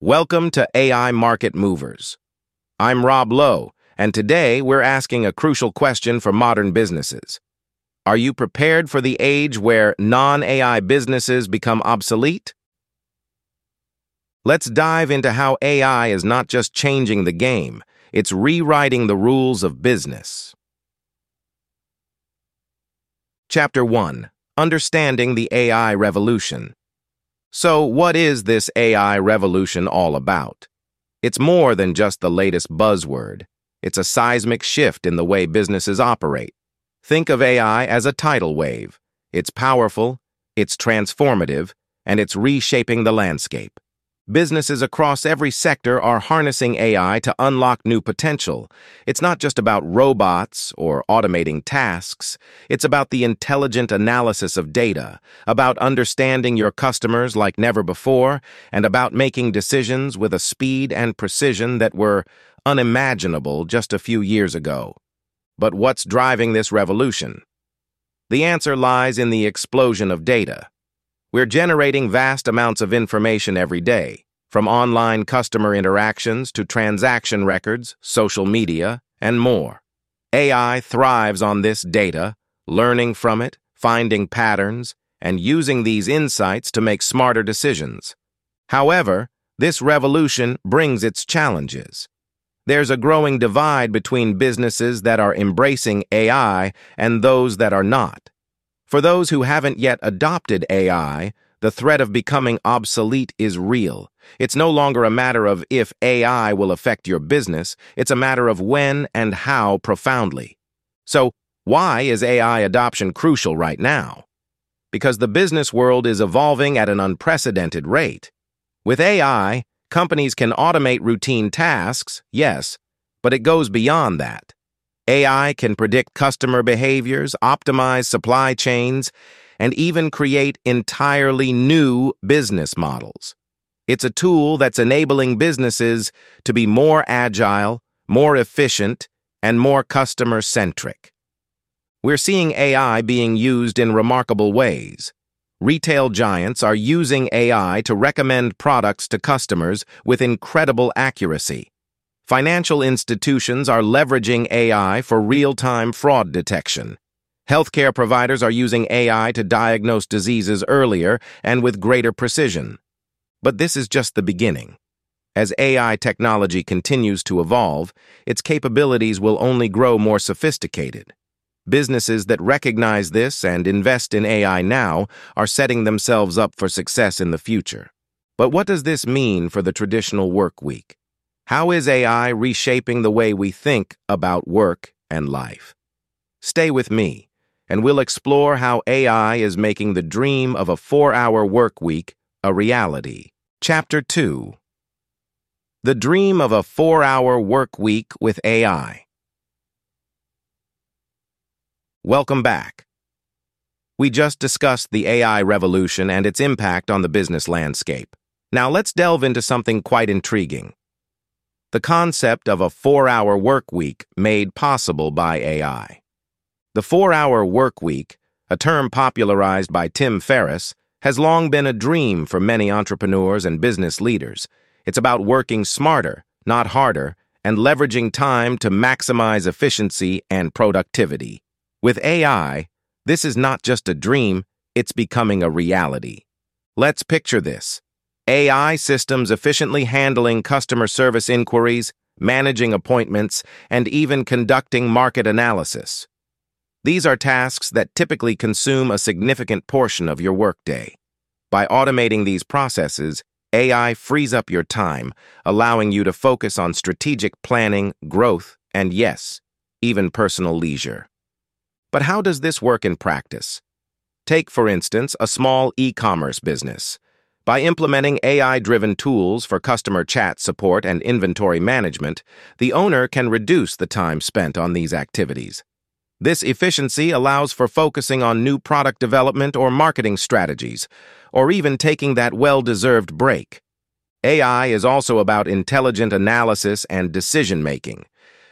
Welcome to AI Market Movers. I'm Rob Lowe, and today we're asking a crucial question for modern businesses. Are you prepared for the age where non-AI businesses become obsolete? Let's dive into how AI is not just changing the game, it's rewriting the rules of business. Chapter 1 Understanding the AI Revolution so what is this AI revolution all about? It's more than just the latest buzzword. It's a seismic shift in the way businesses operate. Think of AI as a tidal wave. It's powerful, it's transformative, and it's reshaping the landscape. Businesses across every sector are harnessing AI to unlock new potential. It's not just about robots or automating tasks. It's about the intelligent analysis of data, about understanding your customers like never before, and about making decisions with a speed and precision that were unimaginable just a few years ago. But what's driving this revolution? The answer lies in the explosion of data. We're generating vast amounts of information every day, from online customer interactions to transaction records, social media, and more. AI thrives on this data, learning from it, finding patterns, and using these insights to make smarter decisions. However, this revolution brings its challenges. There's a growing divide between businesses that are embracing AI and those that are not. For those who haven't yet adopted AI, the threat of becoming obsolete is real. It's no longer a matter of if AI will affect your business, it's a matter of when and how profoundly. So, why is AI adoption crucial right now? Because the business world is evolving at an unprecedented rate. With AI, companies can automate routine tasks, yes, but it goes beyond that. AI can predict customer behaviors, optimize supply chains, and even create entirely new business models. It's a tool that's enabling businesses to be more agile, more efficient, and more customer-centric. We're seeing AI being used in remarkable ways. Retail giants are using AI to recommend products to customers with incredible accuracy. Financial institutions are leveraging AI for real-time fraud detection. Healthcare providers are using AI to diagnose diseases earlier and with greater precision. But this is just the beginning. As AI technology continues to evolve, its capabilities will only grow more sophisticated. Businesses that recognize this and invest in AI now are setting themselves up for success in the future. But what does this mean for the traditional work week? How is AI reshaping the way we think about work and life? Stay with me, and we'll explore how AI is making the dream of a four-hour work week a reality. Chapter 2 The Dream of a Four-Hour Work Week with AI Welcome back. We just discussed the AI revolution and its impact on the business landscape. Now let's delve into something quite intriguing the concept of a four-hour work week made possible by AI. The four-hour work week, a term popularized by Tim Ferriss, has long been a dream for many entrepreneurs and business leaders. It's about working smarter, not harder, and leveraging time to maximize efficiency and productivity. With AI, this is not just a dream, it's becoming a reality. Let's picture this. AI systems efficiently handling customer service inquiries, managing appointments, and even conducting market analysis. These are tasks that typically consume a significant portion of your workday. By automating these processes, AI frees up your time, allowing you to focus on strategic planning, growth, and yes, even personal leisure. But how does this work in practice? Take, for instance, a small e-commerce business. By implementing AI-driven tools for customer chat support and inventory management, the owner can reduce the time spent on these activities. This efficiency allows for focusing on new product development or marketing strategies, or even taking that well-deserved break. AI is also about intelligent analysis and decision-making.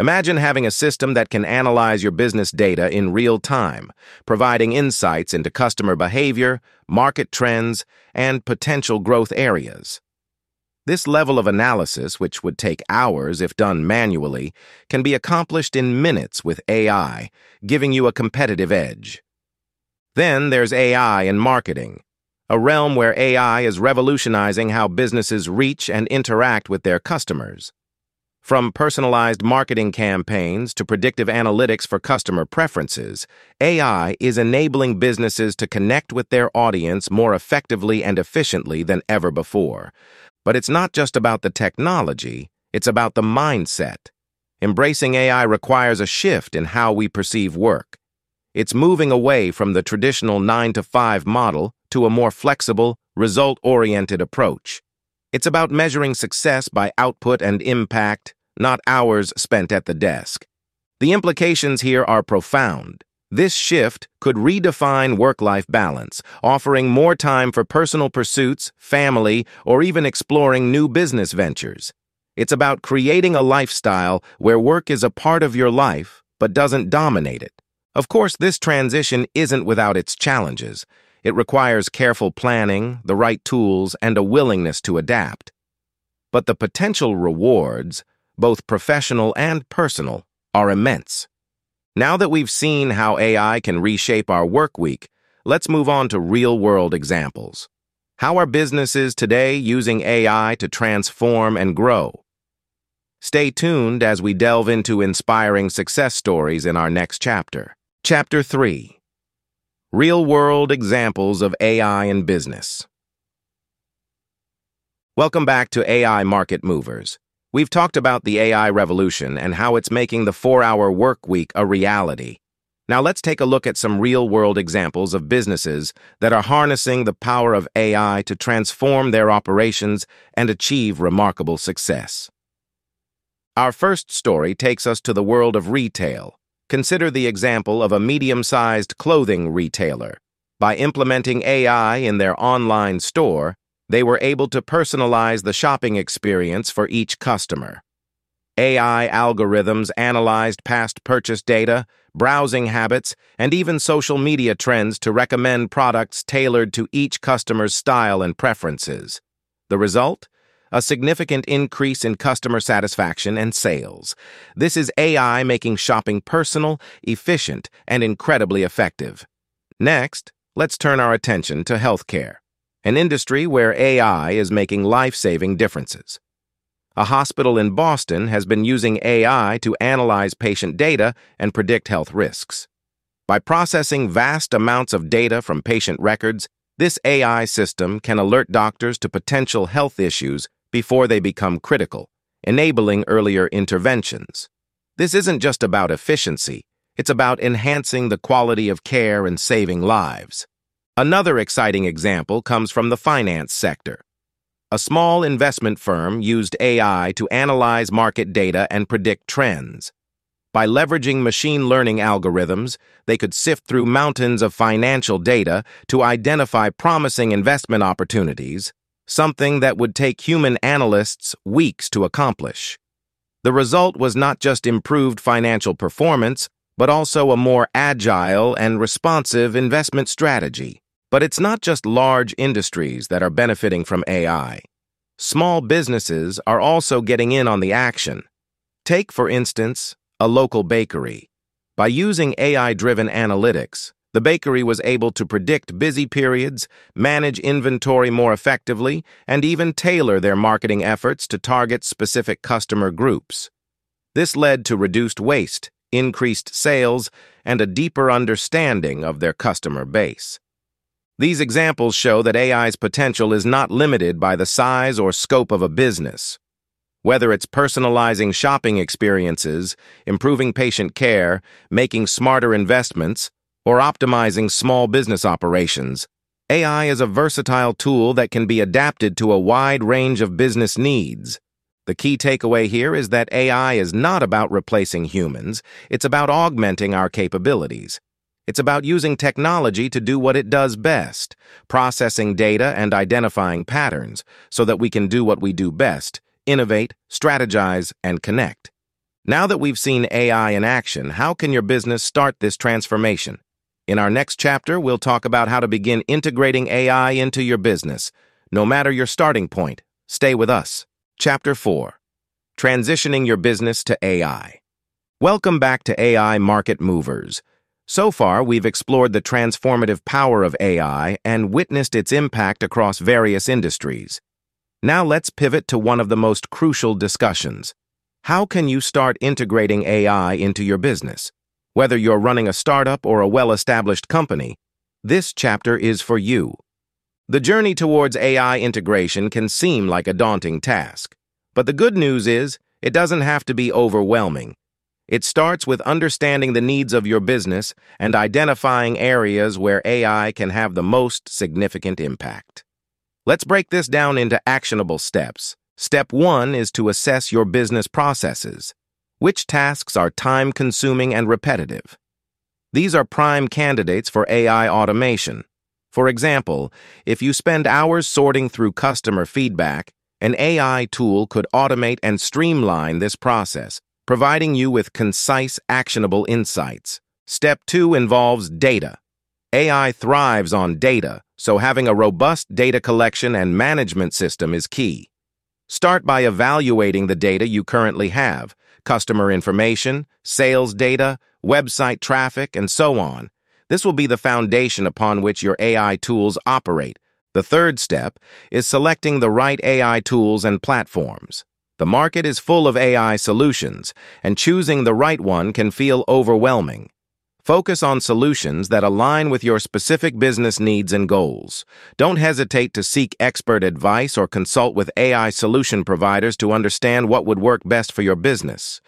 Imagine having a system that can analyze your business data in real time, providing insights into customer behavior, market trends, and potential growth areas. This level of analysis, which would take hours if done manually, can be accomplished in minutes with AI, giving you a competitive edge. Then there's AI in marketing, a realm where AI is revolutionizing how businesses reach and interact with their customers. From personalized marketing campaigns to predictive analytics for customer preferences, AI is enabling businesses to connect with their audience more effectively and efficiently than ever before. But it's not just about the technology, it's about the mindset. Embracing AI requires a shift in how we perceive work. It's moving away from the traditional 9 to 5 model to a more flexible, result-oriented approach. It's about measuring success by output and impact, not hours spent at the desk. The implications here are profound. This shift could redefine work-life balance, offering more time for personal pursuits, family, or even exploring new business ventures. It's about creating a lifestyle where work is a part of your life, but doesn't dominate it. Of course, this transition isn't without its challenges. It requires careful planning, the right tools, and a willingness to adapt. But the potential rewards, both professional and personal, are immense. Now that we've seen how AI can reshape our work week, let's move on to real-world examples. How are businesses today using AI to transform and grow? Stay tuned as we delve into inspiring success stories in our next chapter. Chapter 3 Real-World Examples of AI in Business Welcome back to AI Market Movers. We've talked about the AI revolution and how it's making the four-hour work week a reality. Now let's take a look at some real-world examples of businesses that are harnessing the power of AI to transform their operations and achieve remarkable success. Our first story takes us to the world of retail. Consider the example of a medium-sized clothing retailer. By implementing AI in their online store, they were able to personalize the shopping experience for each customer. AI algorithms analyzed past purchase data, browsing habits, and even social media trends to recommend products tailored to each customer's style and preferences. The result? A significant increase in customer satisfaction and sales. This is AI making shopping personal, efficient, and incredibly effective. Next, let's turn our attention to healthcare an industry where AI is making life-saving differences. A hospital in Boston has been using AI to analyze patient data and predict health risks. By processing vast amounts of data from patient records, this AI system can alert doctors to potential health issues before they become critical, enabling earlier interventions. This isn't just about efficiency, it's about enhancing the quality of care and saving lives. Another exciting example comes from the finance sector. A small investment firm used AI to analyze market data and predict trends. By leveraging machine learning algorithms, they could sift through mountains of financial data to identify promising investment opportunities, something that would take human analysts weeks to accomplish. The result was not just improved financial performance, but also a more agile and responsive investment strategy. But it's not just large industries that are benefiting from AI. Small businesses are also getting in on the action. Take, for instance, a local bakery. By using AI-driven analytics, the bakery was able to predict busy periods, manage inventory more effectively, and even tailor their marketing efforts to target specific customer groups. This led to reduced waste, increased sales, and a deeper understanding of their customer base. These examples show that AI's potential is not limited by the size or scope of a business. Whether it's personalizing shopping experiences, improving patient care, making smarter investments, or optimizing small business operations, AI is a versatile tool that can be adapted to a wide range of business needs. The key takeaway here is that AI is not about replacing humans, it's about augmenting our capabilities. It's about using technology to do what it does best, processing data and identifying patterns so that we can do what we do best, innovate, strategize, and connect. Now that we've seen AI in action, how can your business start this transformation? In our next chapter, we'll talk about how to begin integrating AI into your business. No matter your starting point, Stay with us. Chapter 4 Transitioning Your Business to AI. Welcome back to AI Market Movers. So far, we've explored the transformative power of AI and witnessed its impact across various industries. Now let's pivot to one of the most crucial discussions. How can you start integrating AI into your business? Whether you're running a startup or a well-established company, this chapter is for you. The journey towards AI integration can seem like a daunting task. But the good news is, it doesn't have to be overwhelming. It starts with understanding the needs of your business and identifying areas where AI can have the most significant impact. Let's break this down into actionable steps. Step one is to assess your business processes. Which tasks are time-consuming and repetitive? These are prime candidates for AI automation. For example, if you spend hours sorting through customer feedback, an AI tool could automate and streamline this process, providing you with concise, actionable insights. Step two involves data. AI thrives on data, so having a robust data collection and management system is key. Start by evaluating the data you currently have, customer information, sales data, website traffic, and so on. This will be the foundation upon which your AI tools operate. The third step is selecting the right AI tools and platforms. The market is full of AI solutions, and choosing the right one can feel overwhelming. Focus on solutions that align with your specific business needs and goals. Don't hesitate to seek expert advice or consult with AI solution providers to understand what would work best for your business.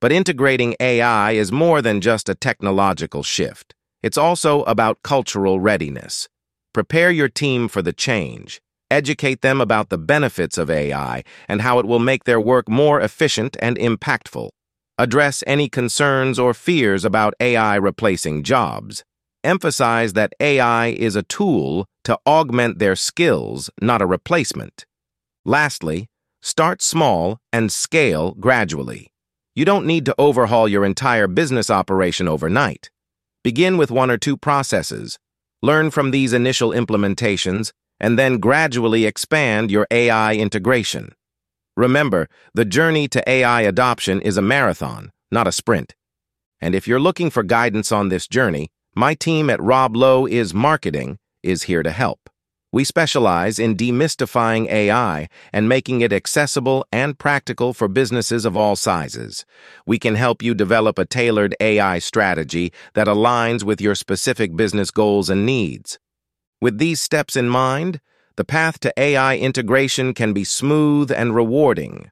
But integrating AI is more than just a technological shift. It's also about cultural readiness. Prepare your team for the change. Educate them about the benefits of AI and how it will make their work more efficient and impactful. Address any concerns or fears about AI replacing jobs. Emphasize that AI is a tool to augment their skills, not a replacement. Lastly, start small and scale gradually. You don't need to overhaul your entire business operation overnight. Begin with one or two processes. Learn from these initial implementations and then gradually expand your AI integration. Remember, the journey to AI adoption is a marathon, not a sprint. And if you're looking for guidance on this journey, my team at Rob Lowe is Marketing is here to help. We specialize in demystifying AI and making it accessible and practical for businesses of all sizes. We can help you develop a tailored AI strategy that aligns with your specific business goals and needs. With these steps in mind, the path to AI integration can be smooth and rewarding.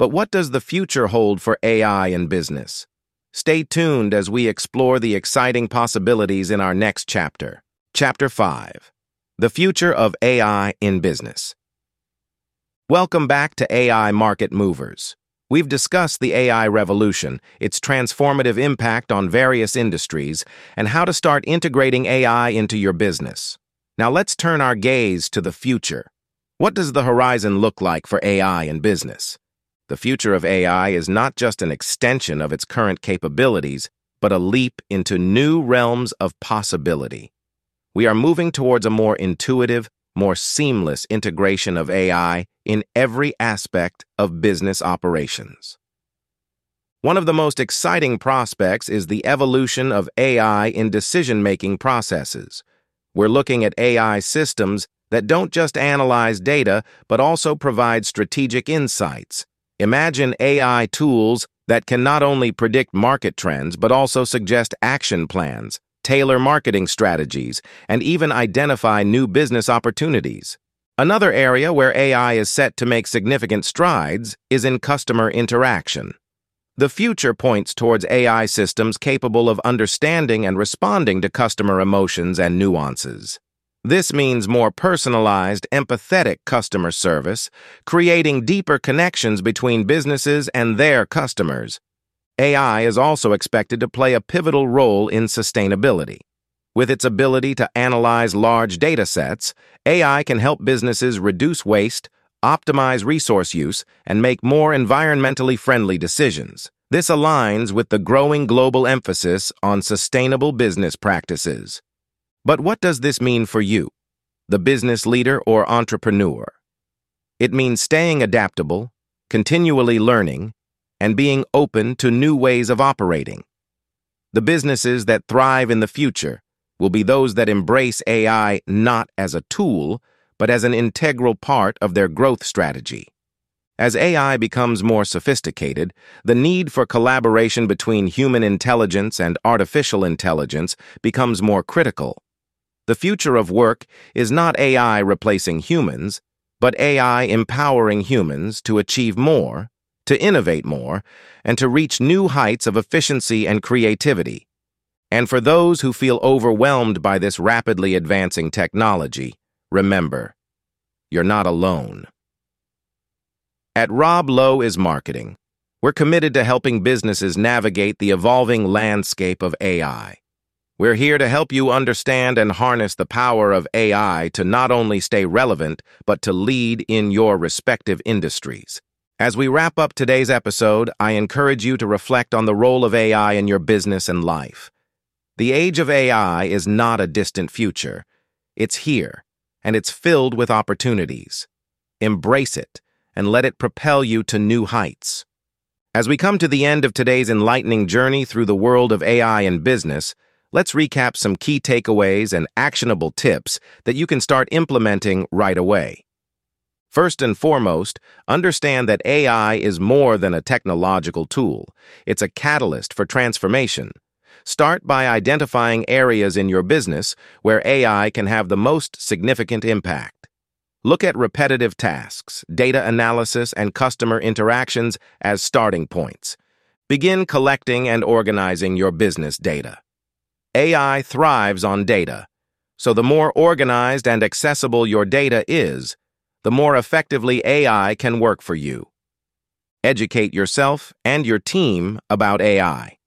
But what does the future hold for AI in business? Stay tuned as we explore the exciting possibilities in our next chapter. Chapter 5 The Future of AI in Business. Welcome back to AI Market Movers. We've discussed the AI revolution, its transformative impact on various industries, and how to start integrating AI into your business. Now let's turn our gaze to the future. What does the horizon look like for AI in business? The future of AI is not just an extension of its current capabilities, but a leap into new realms of possibility. We are moving towards a more intuitive, more seamless integration of AI in every aspect of business operations. One of the most exciting prospects is the evolution of AI in decision-making processes. We're looking at AI systems that don't just analyze data, but also provide strategic insights. Imagine AI tools that can not only predict market trends, but also suggest action plans, tailor marketing strategies, and even identify new business opportunities. Another area where AI is set to make significant strides is in customer interaction. The future points towards AI systems capable of understanding and responding to customer emotions and nuances. This means more personalized, empathetic customer service, creating deeper connections between businesses and their customers, AI is also expected to play a pivotal role in sustainability. With its ability to analyze large data sets, AI can help businesses reduce waste, optimize resource use, and make more environmentally friendly decisions. This aligns with the growing global emphasis on sustainable business practices. But what does this mean for you, the business leader or entrepreneur? It means staying adaptable, continually learning, and being open to new ways of operating. The businesses that thrive in the future will be those that embrace AI not as a tool, but as an integral part of their growth strategy. As AI becomes more sophisticated, the need for collaboration between human intelligence and artificial intelligence becomes more critical. The future of work is not AI replacing humans, but AI empowering humans to achieve more, to innovate more, and to reach new heights of efficiency and creativity. And for those who feel overwhelmed by this rapidly advancing technology, remember, you're not alone. At Rob Lowe is Marketing, we're committed to helping businesses navigate the evolving landscape of AI. We're here to help you understand and harness the power of AI to not only stay relevant, but to lead in your respective industries. As we wrap up today's episode, I encourage you to reflect on the role of AI in your business and life. The age of AI is not a distant future. It's here, and it's filled with opportunities. Embrace it and let it propel you to new heights. As we come to the end of today's enlightening journey through the world of AI and business, let's recap some key takeaways and actionable tips that you can start implementing right away. First and foremost, understand that AI is more than a technological tool. It's a catalyst for transformation. Start by identifying areas in your business where AI can have the most significant impact. Look at repetitive tasks, data analysis, and customer interactions as starting points. Begin collecting and organizing your business data. AI thrives on data, so the more organized and accessible your data is, the more effectively AI can work for you. Educate yourself and your team about AI.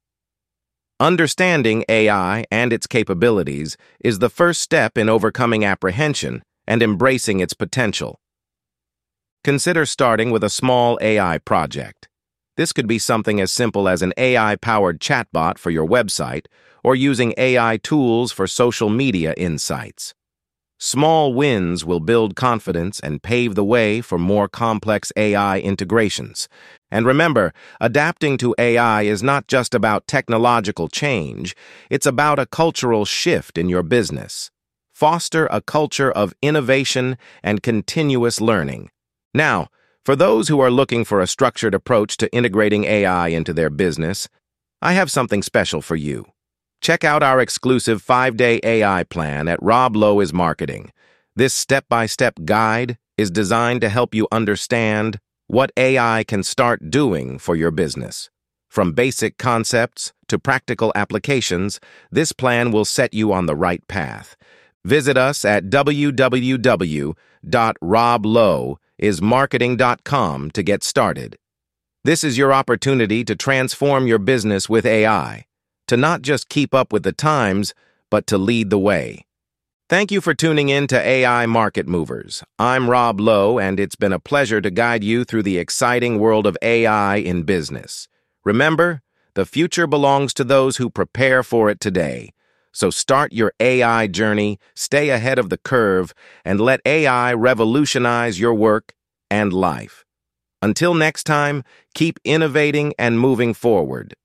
Understanding AI and its capabilities is the first step in overcoming apprehension and embracing its potential. Consider starting with a small AI project. This could be something as simple as an AI-powered chatbot for your website or using AI tools for social media insights. Small wins will build confidence and pave the way for more complex AI integrations. And remember, adapting to AI is not just about technological change, it's about a cultural shift in your business. Foster a culture of innovation and continuous learning. Now, for those who are looking for a structured approach to integrating AI into their business, I have something special for you. Check out our exclusive five-day AI plan at Rob Lowe is Marketing. This step-by-step guide is designed to help you understand what AI can start doing for your business. From basic concepts to practical applications, this plan will set you on the right path. Visit us at www.roblowismarketing.com to get started. This is your opportunity to transform your business with AI, to not just keep up with the times, but to lead the way. Thank you for tuning in to AI Market Movers. I'm Rob Lowe, and it's been a pleasure to guide you through the exciting world of AI in business. Remember, the future belongs to those who prepare for it today. So start your AI journey, stay ahead of the curve, and let AI revolutionize your work and life. Until next time, keep innovating and moving forward.